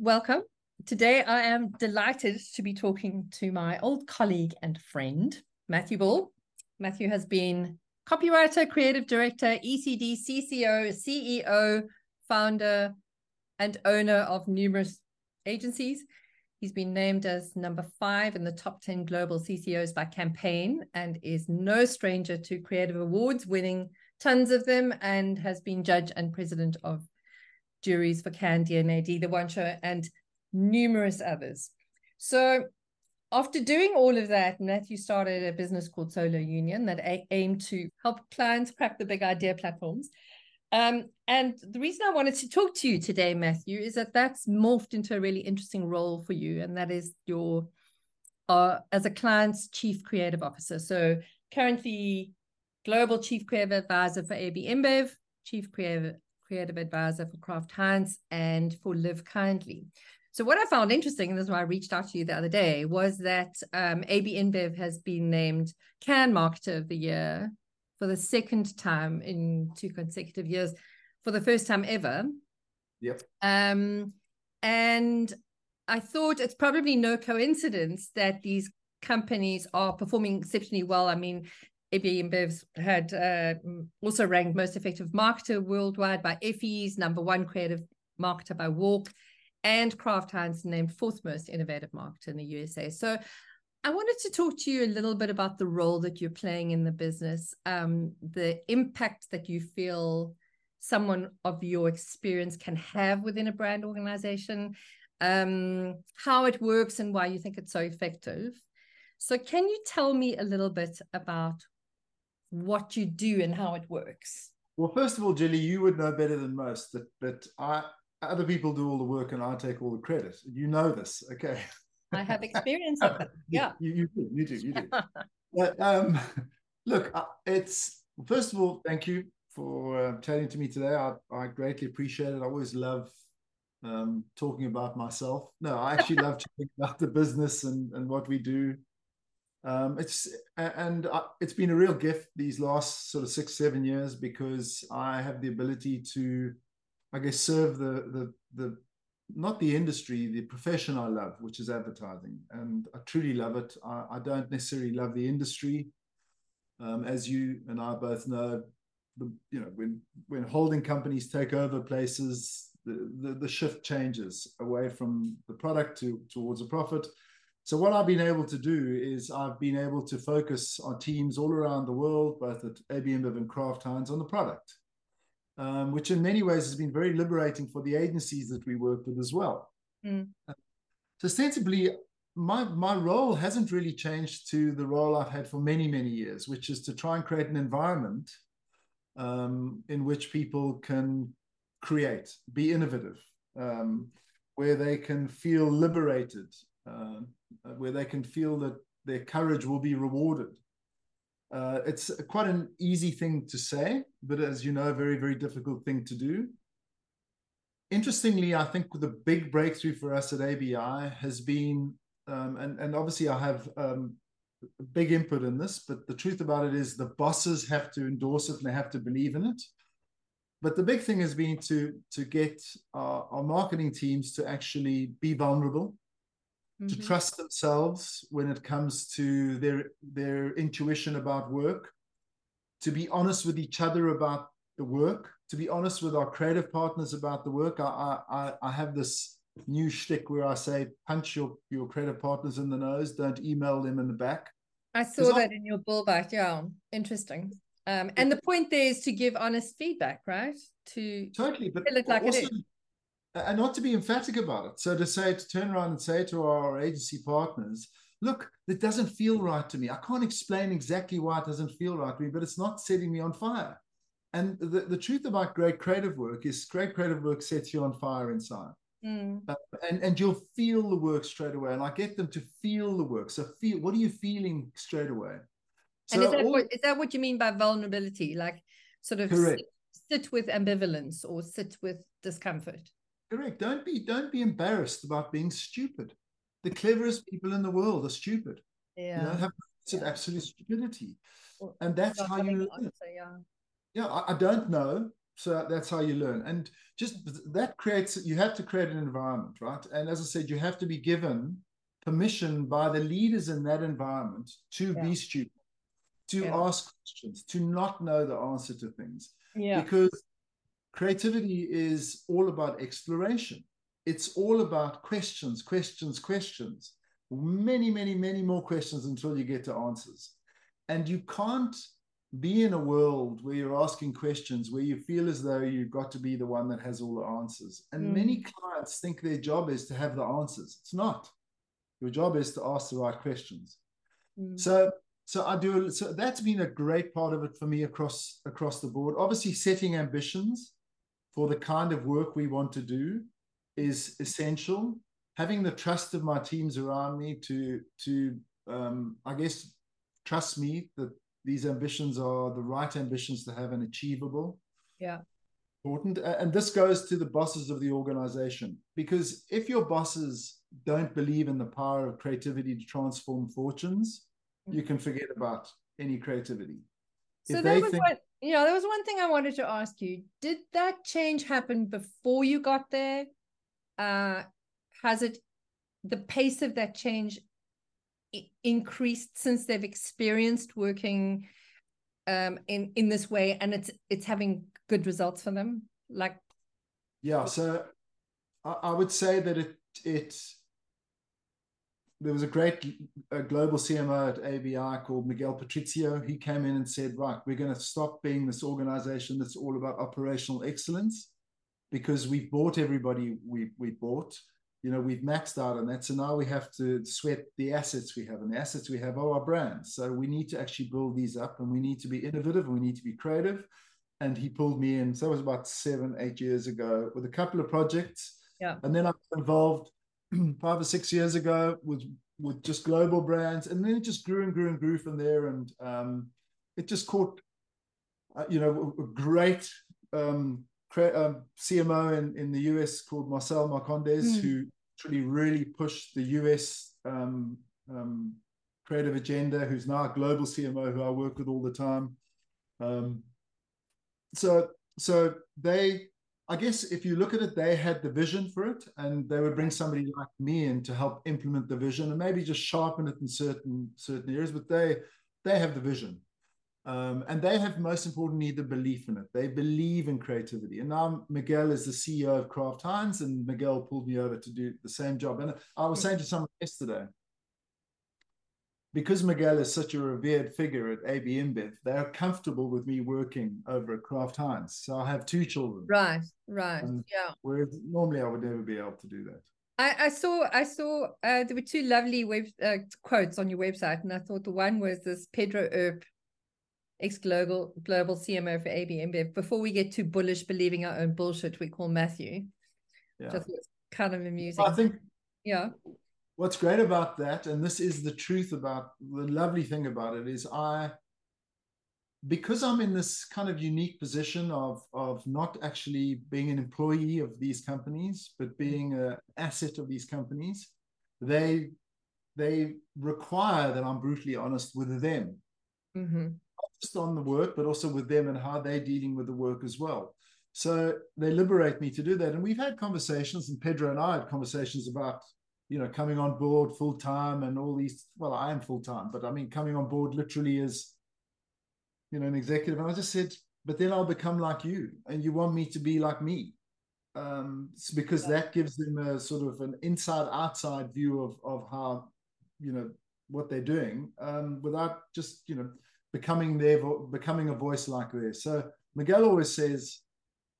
welcome. Today I am delighted to be talking to my old colleague and friend, Matthew Bull. Matthew has been copywriter, creative director, ECD, CCO, CEO, founder, and owner of numerous agencies. He's been named as number five in the top 10 global CCOs by Campaign and is no stranger to creative awards, winning tons of them, and has been judge and president of juries for Cannes D&AD, The One Show, and numerous others. So after doing all of that, Matthew started a business called SoloUnion that aimed to help clients crack the big idea platforms um, and the reason I wanted to talk to you today, Matthew, is that that's morphed into a really interesting role for you, and that is your uh, as a client's chief creative officer. So currently, global chief creative advisor for AB InBev, chief creative creative advisor for Kraft Heinz, and for Live Kindly. So what I found interesting, and this is why I reached out to you the other day, was that um, AB InBev has been named Cannes Marketer of the Year for the second time in two consecutive years, for the first time ever. Yep. Um, and I thought it's probably no coincidence that these companies are performing exceptionally well. I mean, AB InBev's had uh, also ranked most effective marketer worldwide by Effie's, number one creative marketer by WARC, and Kraft Heinz named fourth most innovative marketer in the USA. So I wanted to talk to you a little bit about the role that you're playing in the business, um, the impact that you feel someone of your experience can have within a brand organization, um, how it works, and why you think it's so effective. So, can you tell me a little bit about what you do and how it works? Well, first of all, Jilly, you would know better than most that that I other people do all the work and I take all the credit. You know this, okay? I have experience of it. Yeah. You, you do, you do, you do. but um, look, uh, it's first of all, thank you for uh, chatting to me today. I, I greatly appreciate it. I always love um, talking about myself. No, I actually love talking about the business and, and what we do. Um, it's and I, it's been a real gift these last sort of six seven years because I have the ability to, I guess, serve the the the not the industry, the profession I love, which is advertising, and I truly love it. I, I don't necessarily love the industry, um, as you and I both know. The, you know, when when holding companies take over places, the, the, the shift changes away from the product to towards a profit. So what I've been able to do is I've been able to focus on teams all around the world, both at AB InBev and Kraft Heinz, on the product um, which in many ways has been very liberating for the agencies that we work with as well. Mm. So sensibly, my my role hasn't really changed to the role I've had for many many years, which is to try and create an environment um, in which people can create, be innovative, um, where they can feel liberated, uh, where they can feel that their courage will be rewarded. Uh, it's quite an easy thing to say, but as you know, a very, very difficult thing to do. Interestingly, I think the big breakthrough for us at ABI has been, um, and, and obviously I have um, big input in this, but the truth about it is the bosses have to endorse it and they have to believe in it. But the big thing has been to, to get our, our marketing teams to actually be vulnerable mm-hmm. to trust themselves when it comes to their their intuition about work, to be honest with each other about the work, to be honest with our creative partners about the work. I I, I have this new shtick where I say punch your your creative partners in the nose, don't email them in the back. I saw that I, in your bull bite. Yeah, interesting. Um, and the point there is to give honest feedback, right? To totally, but it like also, it is and not to be emphatic about it. So to say, to turn around and say to our agency partners, look, it doesn't feel right to me. I can't explain exactly why it doesn't feel right to me, but it's not setting me on fire. And the, the truth about great creative work is great creative work sets you on fire inside. Mm. Uh, and, and you'll feel the work straight away. And I get them to feel the work. So feel what are you feeling straight away? So and is that, all, what, is that what you mean by vulnerability? Like sort of sit, sit with ambivalence or sit with discomfort? Correct. Don't be don't be embarrassed about being stupid. The cleverest people in the world are stupid. Yeah. You know, have yeah. absolute stupidity. and that's how you learn. yeah. Yeah, I, I, don't know so that's how you learn and just that creates you have to create an environment right and as i said you have to be given permission by the leaders in that environment to yeah. be stupid to yeah. ask questions to not know the answer to things yeah because creativity is all about exploration it's all about questions questions questions many many many more questions until you get to answers and you can't be in a world where you're asking questions where you feel as though you've got to be the one that has all the answers. And mm. many clients think their job is to have the answers. It's not. Your job is to ask the right questions. Mm. So so I do so that's been a great part of it for me across across the board. Obviously setting ambitions for the kind of work we want to do is essential. Having the trust of my teams around me to to um, I guess trust me that these ambitions are the right ambitions to have and achievable. Yeah. Important. And this goes to the bosses of the organization because if your bosses don't believe in the power of creativity to transform fortunes, mm-hmm. you can forget about any creativity. So that was think- what you know, there was one thing I wanted to ask you. Did that change happen before you got there? Uh has it the pace of that change increased since they've experienced working um, in in this way, and it's it's having good results for them. Like, yeah. So I, I would say that it it there was a great uh, a global CMO at ABI called Miguel Patricio. He came in and said, right, we're going to stop being this organization that's all about operational excellence because we've bought everybody we we bought. You know we've maxed out on that. So now we have to sweat the assets we have and the assets we have are our brands so we need to actually build these up and we need to be innovative and we need to be creative. And he pulled me in. So it was about seven eight years ago with a couple of projects. Yeah. And then i got involved five or six years ago with with just global brands and then it just grew and grew and grew from there and um, it just caught uh, you know a great um, um, CMO in, in the US called Marcel Marcondes, mm. who actually really pushed the US um, um, creative agenda, who's now a global CMO who I work with all the time. Um, so, so they, I guess, if you look at it, they had the vision for it, and they would bring somebody like me in to help implement the vision and maybe just sharpen it in certain certain areas. But they they have the vision, um, and they have, most importantly, the belief in it. They believe in creativity. And now Miguel is the CEO of Kraft Heinz, and Miguel pulled me over to do the same job. And I was saying to someone yesterday, because Miguel is such a revered figure at AB InBev, they're comfortable with me working over at Kraft Heinz. So I have two children. Right, right, yeah. Whereas normally I would never be able to do that. I, I saw I saw uh, there were two lovely web uh, quotes on your website, and I thought the one was this Pedro Earp ex-global global CMO for AB InBev. Before we get too bullish, believing our own bullshit, we call Matthew. Yeah. Just kind of amusing. I think. Yeah. What's great about that, and this is the truth about the lovely thing about it, is I, because I'm in this kind of unique position of of not actually being an employee of these companies, but being an asset of these companies, they they require that I'm brutally honest with them. Mm-hmm just on the work, but also with them and how they're dealing with the work as well. So they liberate me to do that. And we've had conversations, and Pedro and I had conversations about, you know, coming on board full time and all these. Well, I am full time, but I mean, coming on board literally as, you know, an executive. And I just said, but then I'll become like you, and you want me to be like me. Um, because yeah. that gives them a sort of an inside outside view of of how, you know, what they're doing um, without just, you know, becoming their becoming a voice like this. So Miguel always says,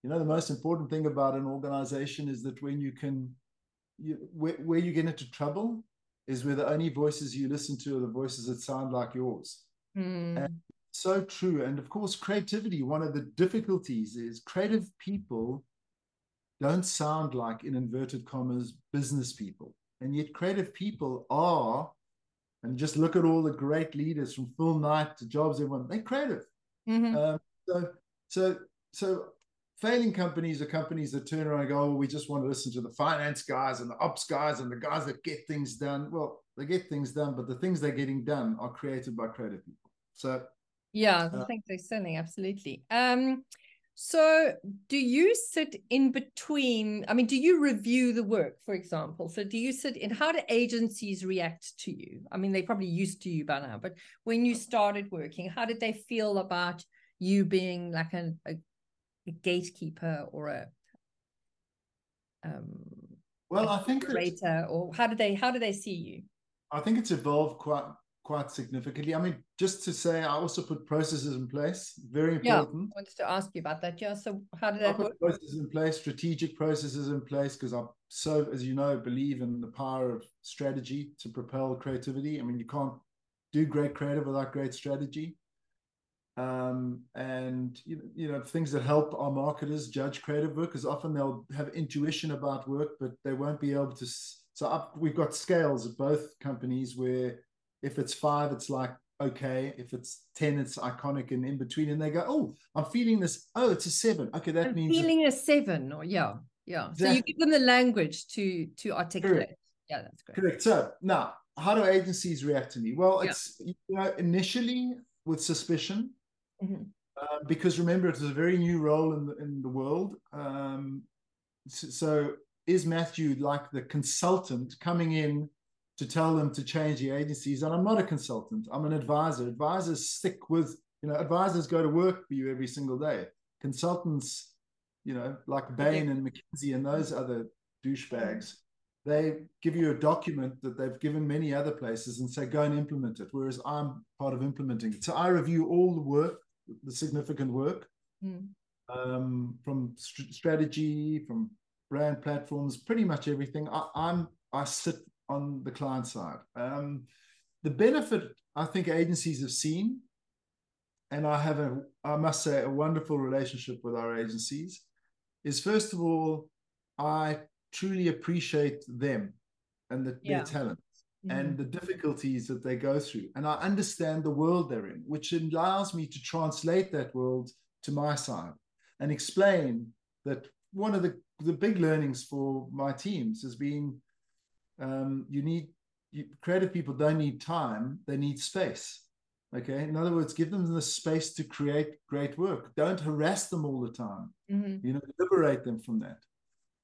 you know, the most important thing about an organization is that when you can, you, where, where you get into trouble is where the only voices you listen to are the voices that sound like yours. Mm. And so true. And of course, creativity, one of the difficulties is creative people don't sound like, in inverted commas, business people. And yet, creative people are and just look at all the great leaders from Phil Knight to Jobs, everyone, they're creative. Mm-hmm. Um, so, so, so failing companies are companies that turn around and go, oh, we just want to listen to the finance guys and the ops guys and the guys that get things done. Well, they get things done, but the things they're getting done are created by creative people. So, yeah, uh, things they're selling, absolutely. Um, So, do you sit in between? I mean, do you review the work, for example? So, do you sit in how do agencies react to you? I mean, they're probably used to you by now, but when you started working, how did they feel about you being like a, a, a gatekeeper or a um, well, I think later, or how did they how do they see you? I think it's evolved quite quite significantly. I mean, just to say, I also put processes in place. Very important. Yeah, I wanted to ask you about that. Yeah. So how did that I work? Processes in place, strategic processes in place, because I so, as you know, believe in the power of strategy to propel creativity. I mean, you can't do great creative without great strategy. Um, and you, you know things that help our marketers judge creative work because often they'll have intuition about work, but they won't be able to. So up, we've got scales at both companies where if it's five, it's like okay. If it's ten, it's iconic and in between. And they go, oh, I'm feeling this. Oh, it's a seven. Okay, that I'm means feeling a seven. Or yeah, yeah. So you give them the language to to articulate. Correct. Yeah, that's great. Correct. So now, how do agencies react to me? Well, it's yeah. you know initially with suspicion. Mm-hmm. Uh, because remember, it is a very new role in the in the world. Um, so, so is Matthew like the consultant coming in to tell them to change the agencies. And I'm not a consultant, I'm an advisor. Advisors stick with, you know, advisors go to work for you every single day. Consultants, you know, like Bain and McKinsey and those other douchebags, they give you a document that they've given many other places and say, go and implement it. Whereas I'm part of implementing it. So I review all the work, the significant work. Mm. Um, from st- strategy, from brand platforms, pretty much everything. I, I'm I sit on the client side. Um, the benefit I think agencies have seen, and I have a, I must say, a wonderful relationship with our agencies, is first of all, I truly appreciate them and the, yeah. their talent and the difficulties that they go through. And I understand the world they're in, which allows me to translate that world to my side and explain that one of the, the big learnings for my teams has been um, you need you, creative people don't need time; they need space. Okay, in other words, give them the space to create great work. Don't harass them all the time. Mm-hmm. You know, liberate them from that.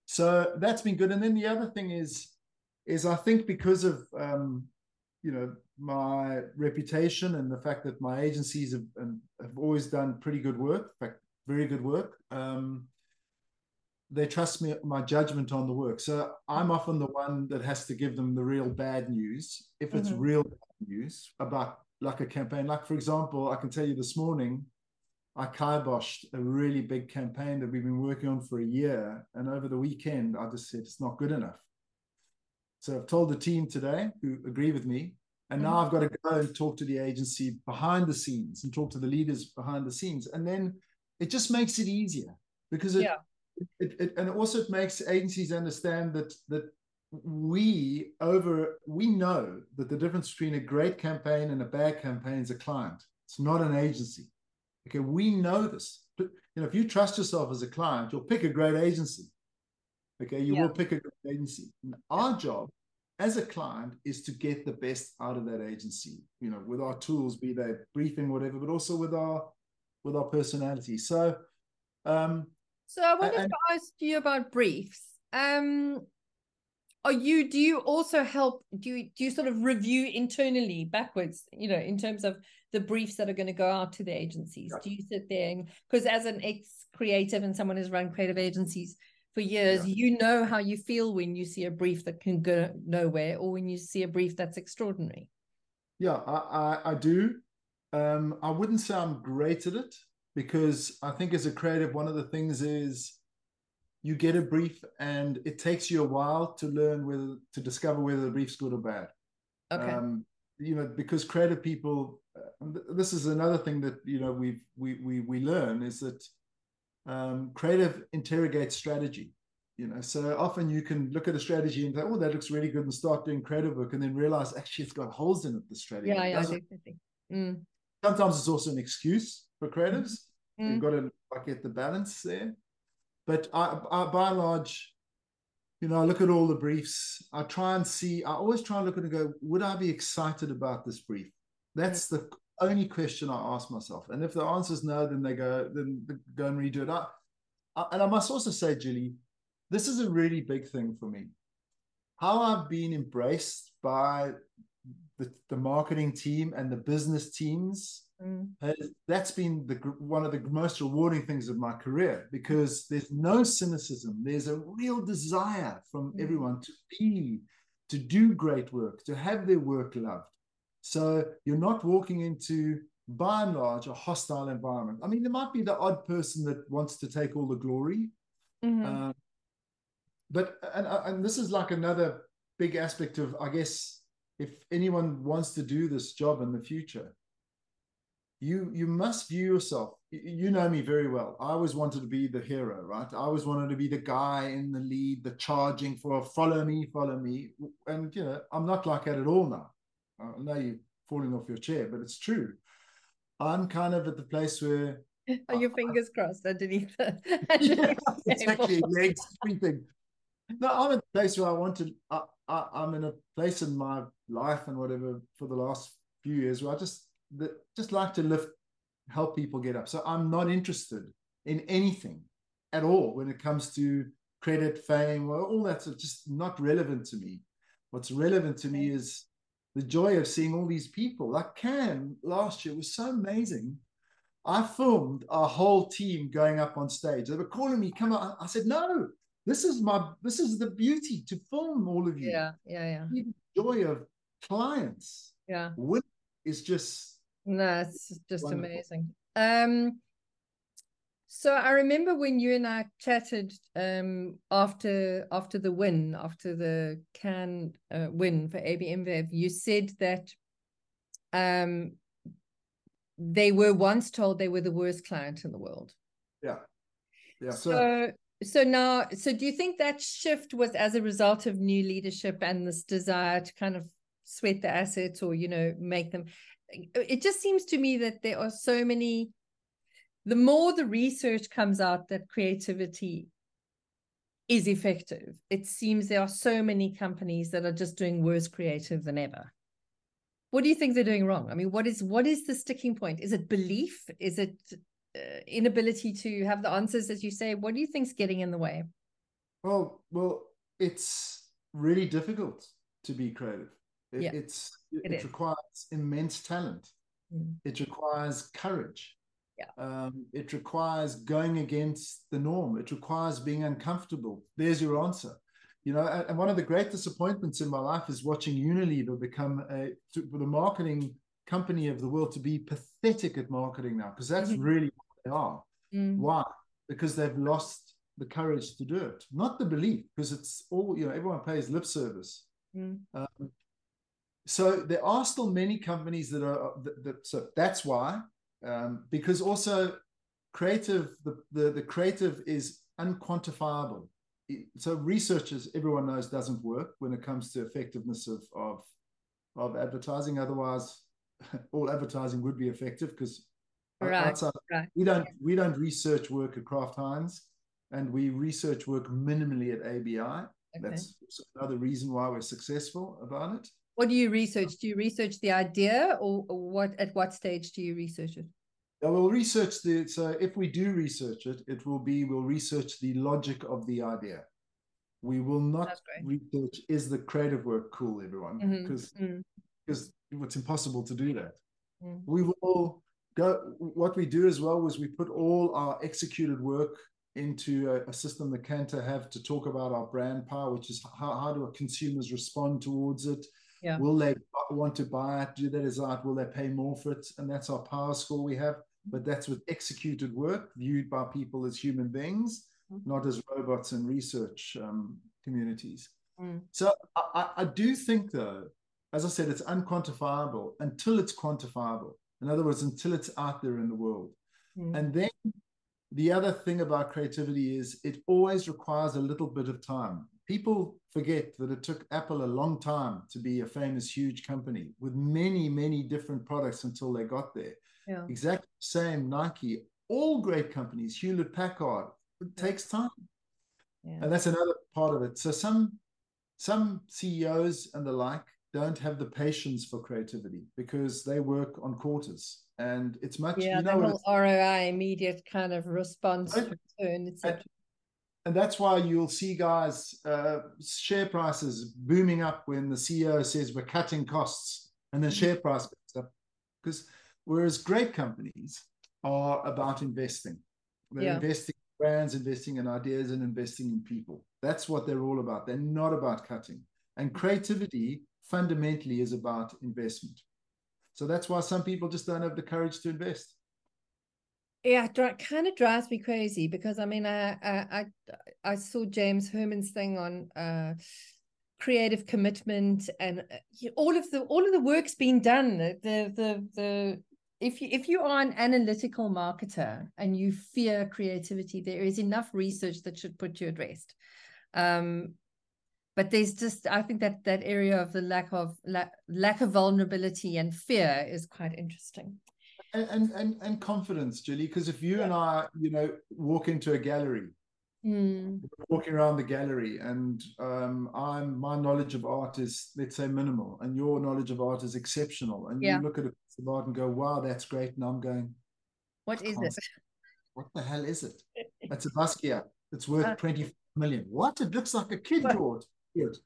So that's been good. And then the other thing is, is I think because of um, you know my reputation and the fact that my agencies have, have always done pretty good work, in fact, very good work. Um, they trust me my judgment on the work. So I'm often the one that has to give them the real bad news. If it's mm-hmm. real bad news about like a campaign, like for example, I can tell you this morning, I kiboshed a really big campaign that we've been working on for a year. And over the weekend, I just said it's not good enough. So I've told the team today who agree with me. And mm-hmm. now I've got to go and talk to the agency behind the scenes and talk to the leaders behind the scenes. And then it just makes it easier because it, yeah it, it, and also it makes agencies understand that that we over we know that the difference between a great campaign and a bad campaign is a client. It's not an agency. Okay, we know this. But you know, if you trust yourself as a client, you'll pick a great agency. Okay, you yeah. will pick a good agency. And our job as a client is to get the best out of that agency. You know, with our tools, be they briefing, whatever, but also with our with our personality. So um, so I wanted and, to ask you about briefs. Um, are you do you also help do you do you sort of review internally backwards you know in terms of the briefs that are going to go out to the agencies yeah. do you sit there because as an ex creative and someone who's run creative agencies for years yeah. you know how you feel when you see a brief that can go nowhere or when you see a brief that's extraordinary yeah i i, I do um i wouldn't say i'm great at it because I think as a creative, one of the things is you get a brief and it takes you a while to learn whether to discover whether the brief's good or bad. Okay. Um, you know, because creative people, uh, this is another thing that you know we we we we learn is that um, creative interrogates strategy. You know, so often you can look at a strategy and say, "Oh, that looks really good," and start doing creative work, and then realize actually it's got holes in it. The strategy. Yeah, yeah, definitely. Mm. Sometimes it's also an excuse for creatives. Mm. You've got to like, get the balance there. But I, I, by and large, you know, I look at all the briefs. I try and see. I always try and look at and go, would I be excited about this brief? That's mm. the only question I ask myself. And if the answer is no, then they go, then they go and redo it. I, I, and I must also say, Julie, this is a really big thing for me. How I've been embraced by the, the marketing team and the business teams mm. that's been the one of the most rewarding things of my career because there's no cynicism there's a real desire from mm. everyone to be to do great work to have their work loved so you're not walking into by and large a hostile environment i mean there might be the odd person that wants to take all the glory mm-hmm. um, but and, and this is like another big aspect of i guess if anyone wants to do this job in the future, you you must view yourself. You know me very well. I always wanted to be the hero, right? I always wanted to be the guy in the lead, the charging for follow me, follow me. And you know, I'm not like that at all now. I know you're falling off your chair, but it's true. I'm kind of at the place where are your fingers I, crossed underneath the, underneath yeah, exactly legs sweeping. No, I'm at the place where I want to. I, I, I'm in a place in my life and whatever for the last few years where I just just like to lift, help people get up. So I'm not interested in anything at all when it comes to credit, fame, or all that's just not relevant to me. What's relevant to me is the joy of seeing all these people. Like Cannes last year was so amazing. I filmed a whole team going up on stage. They were calling me, come on. I said, no, this is my this is the beauty to film all of you. Yeah, yeah, yeah. The joy of clients. Yeah. is just no, it's just wonderful. amazing. Um so I remember when you and I chatted um, after after the win, after the Cannes uh, win for AB InBev, you said that um, they were once told they were the worst client in the world. Yeah, yeah. So, so so now so do you think that shift was as a result of new leadership and this desire to kind of sweat the assets or you know make them it just seems to me that there are so many the more the research comes out that creativity is effective it seems there are so many companies that are just doing worse creative than ever what do you think they're doing wrong i mean what is what is the sticking point is it belief is it uh, inability to have the answers, as you say. What do you think's getting in the way? Well, well, it's really difficult to be creative. It, yeah, it's it, it requires immense talent. Mm. It requires courage. Yeah. Um, it requires going against the norm. It requires being uncomfortable. There's your answer. You know, and one of the great disappointments in my life is watching Unilever become a to, the marketing company of the world to be pathetic at marketing now, because that's mm-hmm. really they are. Mm. Why? Because they've lost the courage to do it, not the belief, because it's all, you know, everyone pays lip service. Mm. Um, so there are still many companies that are, that, that so that's why, um, because also creative, the, the, the creative is unquantifiable. So researchers, everyone knows, doesn't work when it comes to effectiveness of, of, of advertising. Otherwise, all advertising would be effective because right, outside. Right. We don't we don't research work at Kraft Heinz, and we research work minimally at ABI. Okay. That's another reason why we're successful about it. What do you research? Do you research the idea, or, or what? At what stage do you research it? Yeah, we'll research the. So if we do research it, it will be we'll research the logic of the idea. We will not research is the creative work cool, everyone, because mm-hmm. because mm. it's impossible to do that. Mm. We will go what we do as well was we put all our executed work into a, a, system that Kantar have to talk about our brand power, which is how, how do our consumers respond towards it? Yeah. Will they want to buy it? Do they desire it? Will they pay more for it? And that's our power score we have. But that's with executed work viewed by people as human beings, mm-hmm. not as robots and research um, communities. Mm. So I, I do think, though, as I said, it's unquantifiable until it's quantifiable. In other words, until it's out there in the world. Mm. And then the other thing about creativity is it always requires a little bit of time. People forget that it took Apple a long time to be a famous, huge company with many, many different products until they got there. Yeah. Exactly same Nike, all great companies, Hewlett Packard, it takes time. Yeah. And that's another part of it. So some some CEOs and the like don't have the patience for creativity because they work on quarters and it's much yeah you the know whole ROI immediate kind of response return etc. and that's why you'll see guys uh, share prices booming up when the ceo says we're cutting costs and the share price goes up. Because whereas great companies are about investing. They're Yeah. investing in brands investing in ideas and investing in people. That's what they're all about. They're not about cutting. And creativity fundamentally is about investment. So that's why some people just don't have the courage to invest Yeah, it kind of drives me crazy because I mean, I I I, saw James Hurman's thing on uh, creative commitment and uh, all of the all of the work's been done. The the the, if you if you are an analytical marketer and you fear creativity, there is enough research that should put you at rest. Um, but there's just I think that that area of the lack of lack, lack of vulnerability and fear is quite interesting. And and and, confidence julie because if you and i you know walk into a gallery Mm, walking around the gallery and um i'm my knowledge of art is let's say minimal and your knowledge of art is exceptional and Yeah. you look at a piece of art and go wow that's great and i'm going what is it? what the hell is it? It's a basquiat. It's worth Uh, 20 million. What? It looks like a kid draw it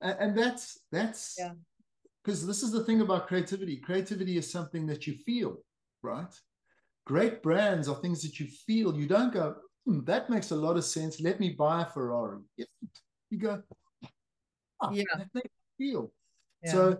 and, and that's that's Yeah. because this is the thing about creativity. Creativity is something that you feel right great brands are things that you feel you don't go hmm, that makes a lot of sense let me buy a ferrari you go oh, Yeah. that makes feel Yeah. so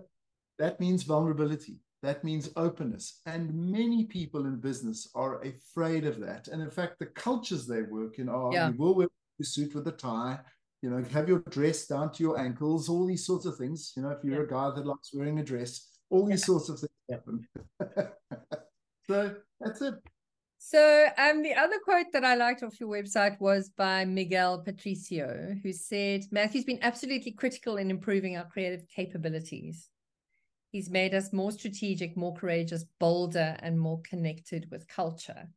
that means vulnerability. That means openness. And many people in business are afraid of that. And in fact, the cultures they work in are Yeah. you will wear a suit with a tie, you know, have your dress down to your ankles, all these sorts of things. You know, if you're a guy that likes wearing a dress, all these sorts of things happen. so that's it. So, um, the other quote that I liked off your website was by Miguel Patricio, who said, Matthew's been absolutely critical in improving our creative capabilities. He's made us more strategic, more courageous, bolder, and more connected with culture.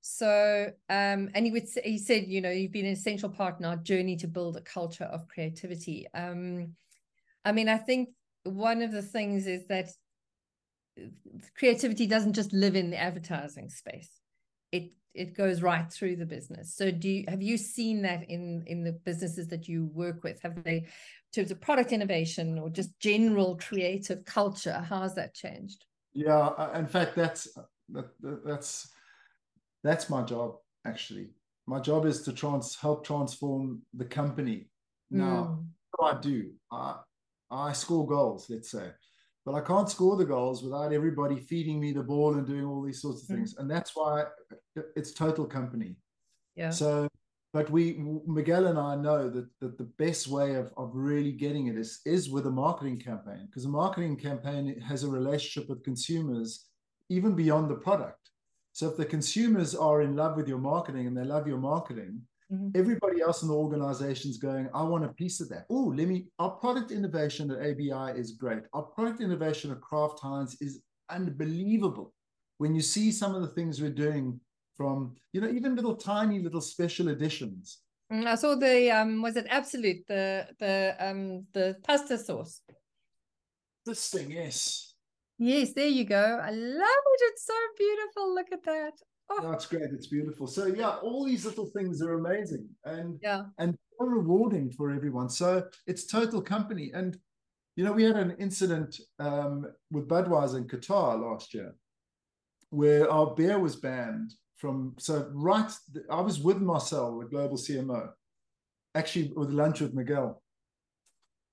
So, um, and he would say, he said, you know, you've been an essential part in our journey to build a culture of creativity. Um, I mean, I think one of the things is that creativity doesn't just live in the advertising space it it goes right through the business so do you have you seen that in in the businesses that you work with have they in terms of product innovation or just general creative culture how has that changed Yeah, uh, in fact, that's that, that- that's that's my job actually. My job is to trans help transform the company. Now, Mm, what do I do? I I score goals, let's say, but I can't score the goals without everybody feeding me the ball and doing all these sorts of Mm. things, and that's why it's total company. yeah So, but we Miguel and I know that that the best way of of really getting it is is with a marketing campaign because a marketing campaign has a relationship with consumers even beyond the product. So if the consumers are in love with your marketing and they love your marketing, Mhm. everybody else in the organization is going, I want a piece of that. Oh, let me. Our product innovation at ABI is great. Our product innovation at Kraft Heinz is unbelievable. When you see some of the things we're doing from, you know, even little tiny little special editions. Mm, i saw the um was it Absolut the the um the pasta sauce This thing, yes. yes there you go i love it it's so beautiful look at that oh it's great. It's beautiful. So yeah, all these little things are amazing and yeah and so rewarding for everyone. So it's total company. And you know, we had an incident um, with Budweiser in Qatar last year, where our beer was banned from. So right, I was with Marcel, the global CMO, actually with lunch with Miguel.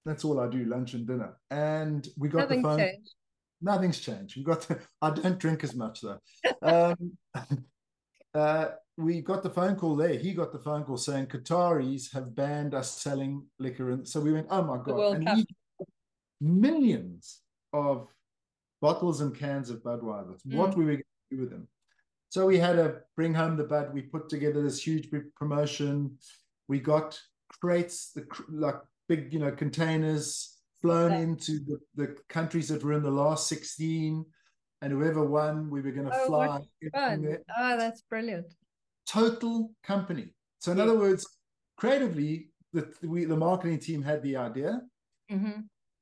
That's all I do, lunch and dinner. And we got nothing the phone. changed Nothing's changed. We got. The, I don't drink as much though. Um, uh, we got the phone call there. He got the phone call saying Qataris have banned us selling liquor, and so we went, "Oh my god!" And Cup. we millions of bottles and cans of Budweiser. What Mm. we were going to do with them? So we had to bring home the Bud. We put together this huge big promotion. We got crates, the like big, you know, containers flown Yeah. into the, the countries that were in the last 16. And whoever won, we were going to Oh, fly. oh that's brilliant Total company. So in Yeah. other words, creatively, the we the marketing team had the idea. hmm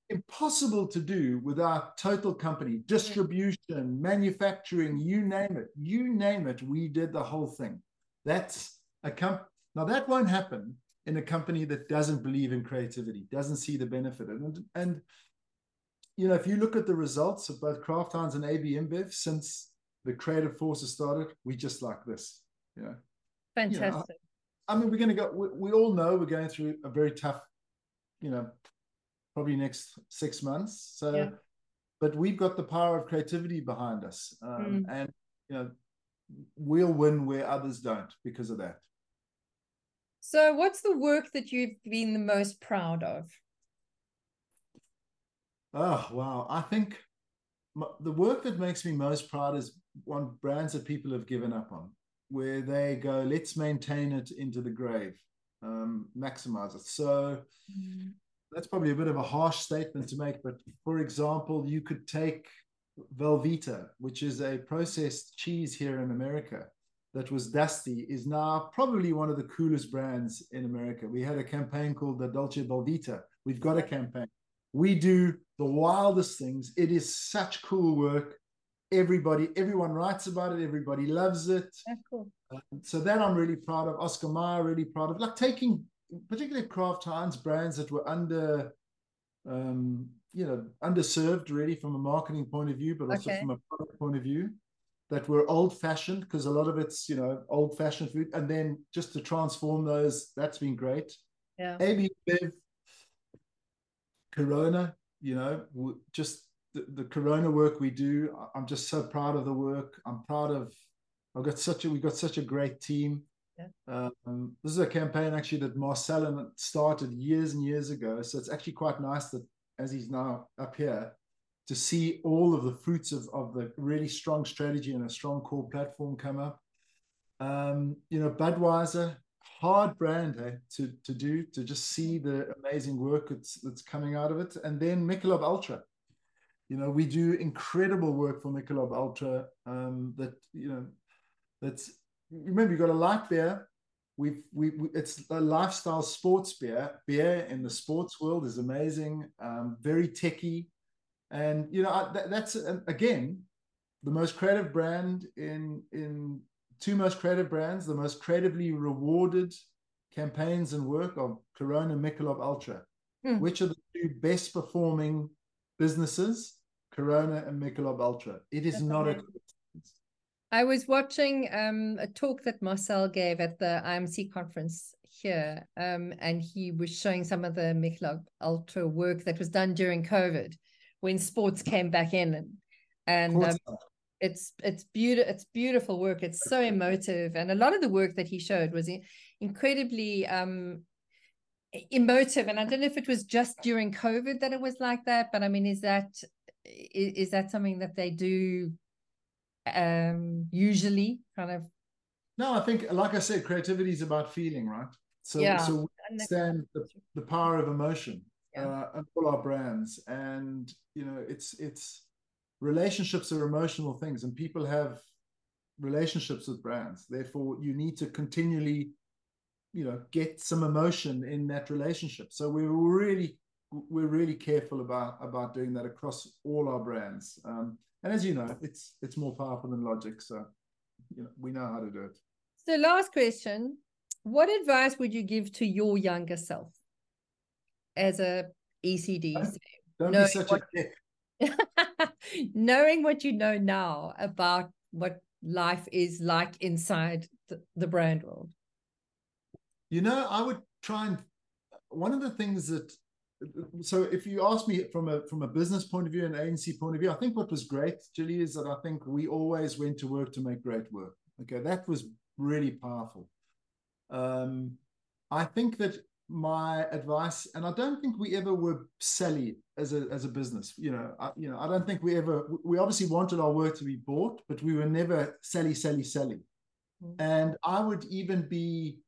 impossible to do without total company distribution manufacturing you name it you name it we did the whole thing that's a comp now that won't happen in a company that doesn't believe in creativity doesn't see the benefit and and you know if you look at the results of both Kraft Heinz and AB InBev since the creative forces started we just like this you know fantastic you know, I, I, mean we're going to go we, we all know we're going through a very tough you know probably next six months. So, yeah. but we've got the power of creativity behind us, um, mm. and you know, we'll win where others don't because of that. So, what's the work that you've been the most proud of? Oh wow! I think the work that makes me most proud is one brands that people have given up on, where they go, let's maintain it into the grave, um, maximize it. So. Mm that's probably a bit of a harsh statement to make, but for example, you could take Velveeta, which is a processed cheese here in America that was dusty, is now probably one of the coolest brands in America. We had a campaign called the Dolce Velveeta. We've got a campaign. We do the wildest things. It is such cool work. Everybody, everyone writes about it. Everybody loves it. That's cool. Uh, so that I'm really proud of. Oscar Mayer, really proud of. Like taking particularly Kraft Heinz brands that were under, um, you know, underserved really from a marketing point of view, but also okay. from a product point of view, that were old fashioned because a lot of it's you know old fashioned food, and then just to transform those, that's been great. Yeah. Bev, Corona, you know, just the, the Corona work we do. I'm just so proud of the work. I'm proud of. I've got such a we've got such a great team. Yeah. Um, this is a campaign actually that Marcellin started years and years ago. So it's actually quite nice that as he's now up here, to see all of the fruits of, of the really strong strategy and a strong core platform come up. Um, you know, Budweiser, hard brand hey, to, to do, to just see the amazing work that's, that's coming out of it. And then Michelob Ultra. You know, we do incredible work for Michelob Ultra um, that, you know, that's remember you've got a light beer. We've we, we, it's a lifestyle sports beer. Beer in the sports world is amazing, um, very techy, and you know I, that, that's again the most creative brand in in two most creative brands, the most creatively rewarded campaigns and work of Corona Michelob Ultra. Mm. Which are the two best performing businesses? Corona and Michelob Ultra. It is not a I was watching um, a talk that Marcel gave at the IMC conference here, um, and he was showing some of the Michelob Ultra work that was done during COVID when sports came back in, and, and um, it's it's beautiful. It's beautiful work. It's so emotive, and a lot of the work that he showed was incredibly um, emotive. And I don't know if it was just during COVID that it was like that, but I mean, is that is, is that something that they do um usually kind of no i think like i said creativity is about feeling right so yeah. so we understand the, the power of emotion yeah. uh, and all our brands and you know it's it's relationships are emotional things and people have relationships with brands therefore you need to continually you know get some emotion in that relationship so we're really we're really careful about about doing that across all our brands um, and as you know, it's it's more powerful than logic. So you know, we know how to do it. So last question. What advice would you give to your younger self as a ECD? Don't, don't be such what, a knowing what you know now about what life is like inside the, the brand world. You know, I would try and one of the things that so if you ask me from a from a business point of view and agency point of view, I think what was great, Julie, is that I think we always went to work to make great work. Okay, that was really powerful. Um, I think that my advice, and I don't think we ever were sally as a as a business. You know, I, you know, I don't think we ever. We obviously wanted our work to be bought, but we were never sally, sally, sally. Mm-hmm. And I would even be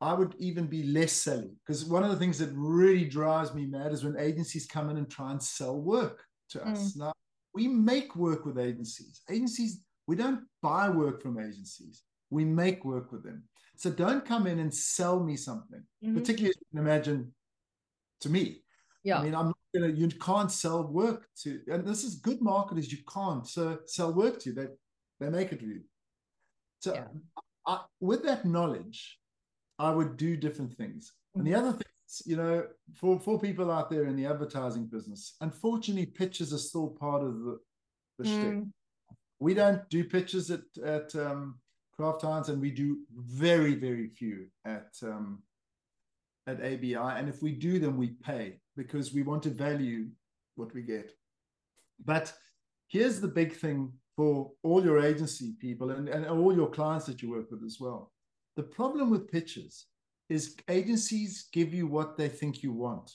I would even be less selling because one of the things that really drives me mad is when agencies come in and try and sell work to mm. us. Now, we make work with agencies. Agencies, we don't buy work from agencies, we make work with them. So don't come in and sell me something, mm-hmm. particularly you can imagine to me. Yeah. I mean, I'm not gonna. You can't sell work to, and this is good marketers. You can't so sell work to. They they make it to you. So, Yeah. I, with that knowledge, I would do different things. And the other thing is, you know, for for people out there in the advertising business, unfortunately, pitches are still part of the the shtick. Mm. We don't do pitches at at um, Kraft Heinz, and we do very very few at um, at ABI. And if we do them, we pay because we want to value what we get. But here's the big thing for all your agency people and, and all your clients that you work with as well. The problem with pitches is agencies give you what they think you want.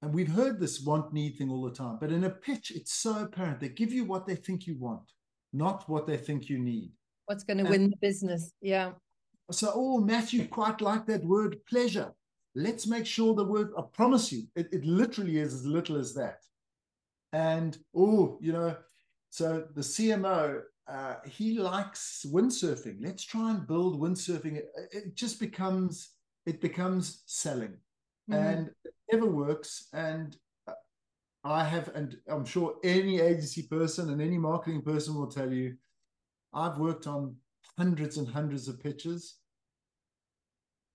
And we've heard this want need thing all the time, but in a pitch, it's so apparent. They give you what they think you want, not what they think you need. What's going to And- win the business? Yeah. So, oh, Matthew, quite like that word pleasure. Let's make sure the word, I promise you, it, it literally is as little as that. And, oh, you know, so the CMO, uh, he likes windsurfing. Let's try and build windsurfing. It, it just becomes, it becomes selling Mhm. and it never works. And I have, and I'm sure any agency person and any marketing person will tell you, I've worked on hundreds and hundreds of pitches.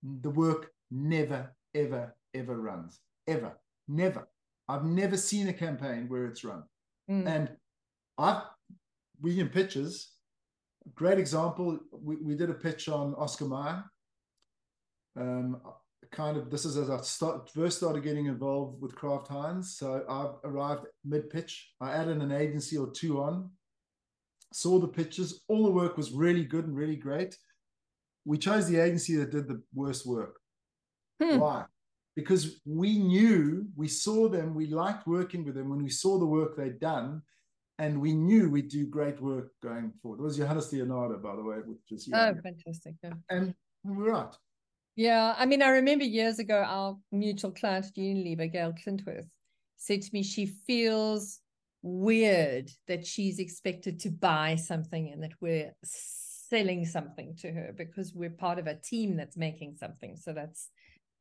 The work never, ever, ever runs. Ever. Never. I've never seen a campaign where it's run. Mm. And I've we in pitches. Great example. We, we did a pitch on Oscar Mayer. Um, kind of this is as I start, first started getting involved with Kraft Heinz. So I arrived mid pitch. I added an agency or two on. Saw the pictures. All the work was really good and really great. We chose the agency that did the worst work. Hmm. Why? Because we knew, we saw them, we liked working with them when we saw the work they'd done, and we knew we'd do great work going forward. It was Johannes Leonardo, by the way, which is Oh, fantastic. Yeah. and we were right. Yeah, I mean, I remember years ago, our mutual client Unilever, Gail Klintworth, said to me she feels weird that she's expected to buy something and that we're selling something to her because we're part of a team that's making something. So that's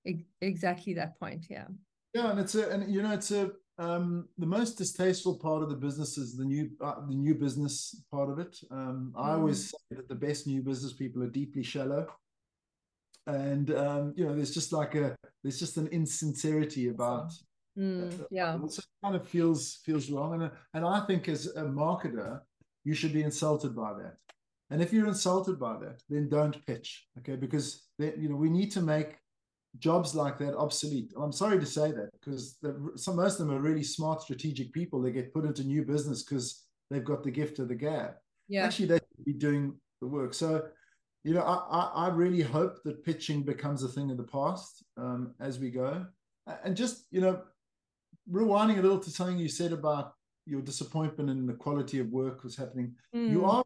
e- exactly that point. Yeah. Yeah, and it's a, and you know, it's a, um, the most distasteful part of the business is the new, uh, the new business part of it. Um, I always say that the best new business people are deeply shallow, and um, you know, there's just like a, there's just an insincerity about Mm, yeah. So it kind of feels feels wrong, and and I think as a marketer, you should be insulted by that. And if you're insulted by that, then don't pitch, okay? Because they, you know we need to make jobs like that obsolete. I'm sorry to say that because some most of them are really smart, strategic people. They get put into new business because they've got the gift of the gab. Yeah. Actually, they should be doing the work. So, you know, I I, I really hope that pitching becomes a thing of the past um, as we go, and just you know rewinding a little to something you said about your disappointment in the quality of work was happening. You Mm, are,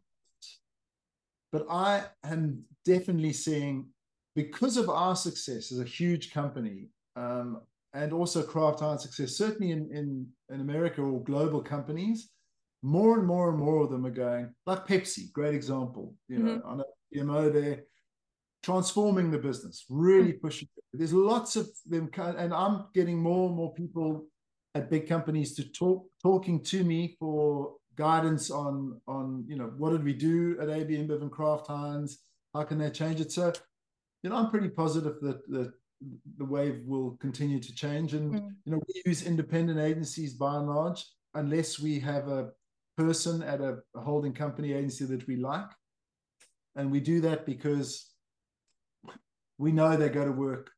but I am definitely seeing because of our success as a huge company, um, and also Kraft Heinz success, certainly in, in in America or global companies, more and more and more of them are going like Pepsi, great example. You know, I know PMO there transforming the business, really pushing. it. There's lots of them, and I'm getting more and more people at big companies to talk talking to me for guidance on on you know what did we do at AB InBev and Kraft Heinz? How can they change it? So, you know, I'm pretty positive that that the wave will continue to change, and Mm. you know, we use independent agencies by and large, unless we have a person at a, a holding company agency that we like, and we do that because we know they go to work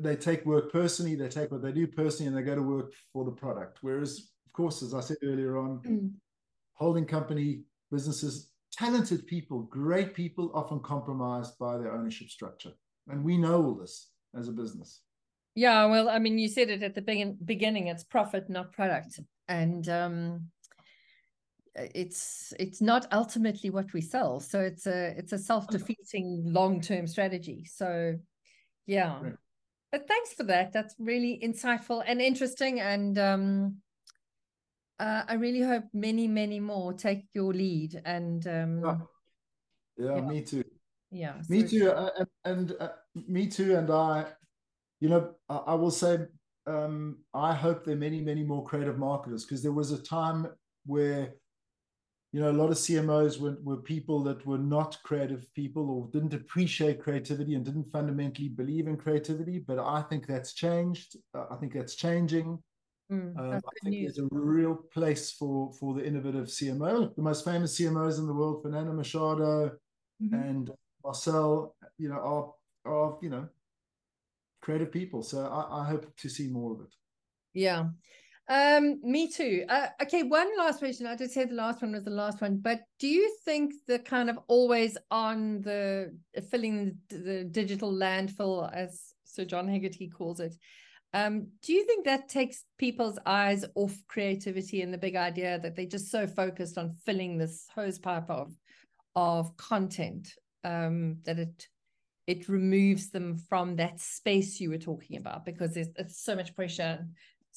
they take work personally they take what they do personally and they go to work for the product whereas of course as i said earlier on mm. holding company businesses talented people great people often compromised by their ownership structure and we know all this as a business Yeah, well, I mean, you said it at the begin- beginning. It's profit, not product, and um, it's it's not ultimately what we sell. So it's a it's a self defeating long term strategy. So, yeah. Right. But thanks for that. That's really insightful and interesting. And um, uh, I really hope many many more take your lead. And um, Yeah. yeah, Yeah. me too yeah, me too uh, and, and uh, me too and i you know I, I will say um, I hope there are many, many more creative marketers because there was a time where, you know, a lot of CMOs were, were people that were not creative people or didn't appreciate creativity and didn't fundamentally believe in creativity. But I think that's changed. Uh, I think that's changing. Mm, um, I think news. there's a real place for for the innovative CMO. The most famous CMOs in the world, Fernando Machado mm-hmm. and Marcel, you know, are are you know creative people. So I, I hope to see more of it. Yeah. Um, me too. Uh, okay, one last question. I did say the last one was the last one, but do you think the kind of always on the filling the, digital landfill, as Sir John Hegarty calls it, um, do you think that takes people's eyes off creativity and the big idea that they're just so focused on filling this hose pipe of of content um, that it it removes them from that space you were talking about because there's it's so much pressure,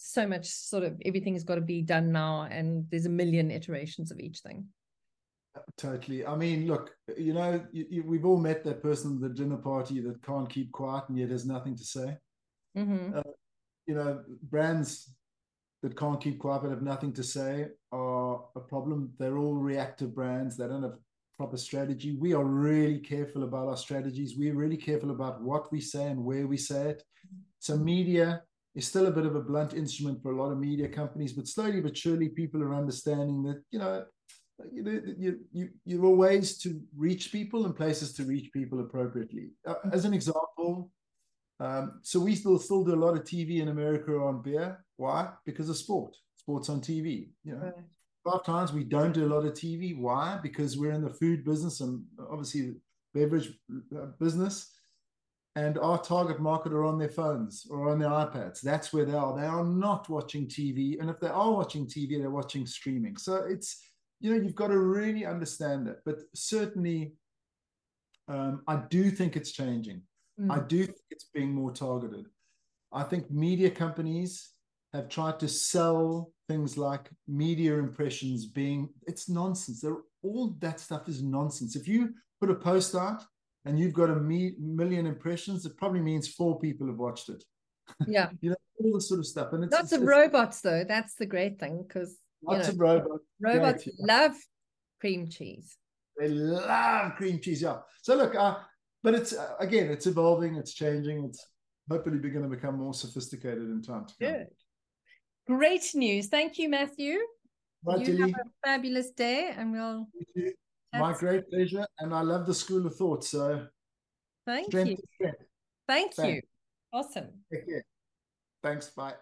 so much sort of everything's got to be done now, and there's a million iterations of each thing. Totally. I mean, look, you know, you, you, we've all met that person at the dinner party that can't keep quiet and yet has nothing to say. Mm-hmm. Uh, you know, brands that can't keep quiet but have nothing to say are a problem. They're all reactive brands. They don't have proper strategy. We are really careful about our strategies. We're really careful about what we say and where we say it. So media is still a bit of a blunt instrument for a lot of media companies, but slowly but surely people are understanding that, you know, you you, you, are ways to reach people and places to reach people appropriately. Uh, as an example, um, so we still still do a lot of TV in America on beer. Why? Because of sport. Sports on TV. You know, right. a lot of times we don't do a lot of TV. Why? Because we're in the food business and obviously beverage uh, business, and our target market are on their phones or on their iPads. That's where they are. They are not watching TV, and if they are watching TV, they're watching streaming. So it's you know you've got to really understand that. But certainly, um, I do think it's changing. Mm. I do think it's being more targeted. I think media companies have tried to sell things like media impressions being it's nonsense. They're, all that stuff is nonsense. If you put a post out and you've got a me- million impressions, it probably means four people have watched it. Yeah, you know all this sort of stuff. And it's lots it's, of robots though. That's the great thing because lots know, of robots. Robots great, love cream cheese. They love cream cheese. Yeah. So look, uh, but it's uh, again, it's evolving, it's changing, it's hopefully going to become more sophisticated in time to come. Good. Great news. Thank you, Matthew. Right, you have a fabulous day, and we'll. My great pleasure, and I love the school of thought. So, thank you. Thank Thanks. you. Awesome. Thanks. Bye.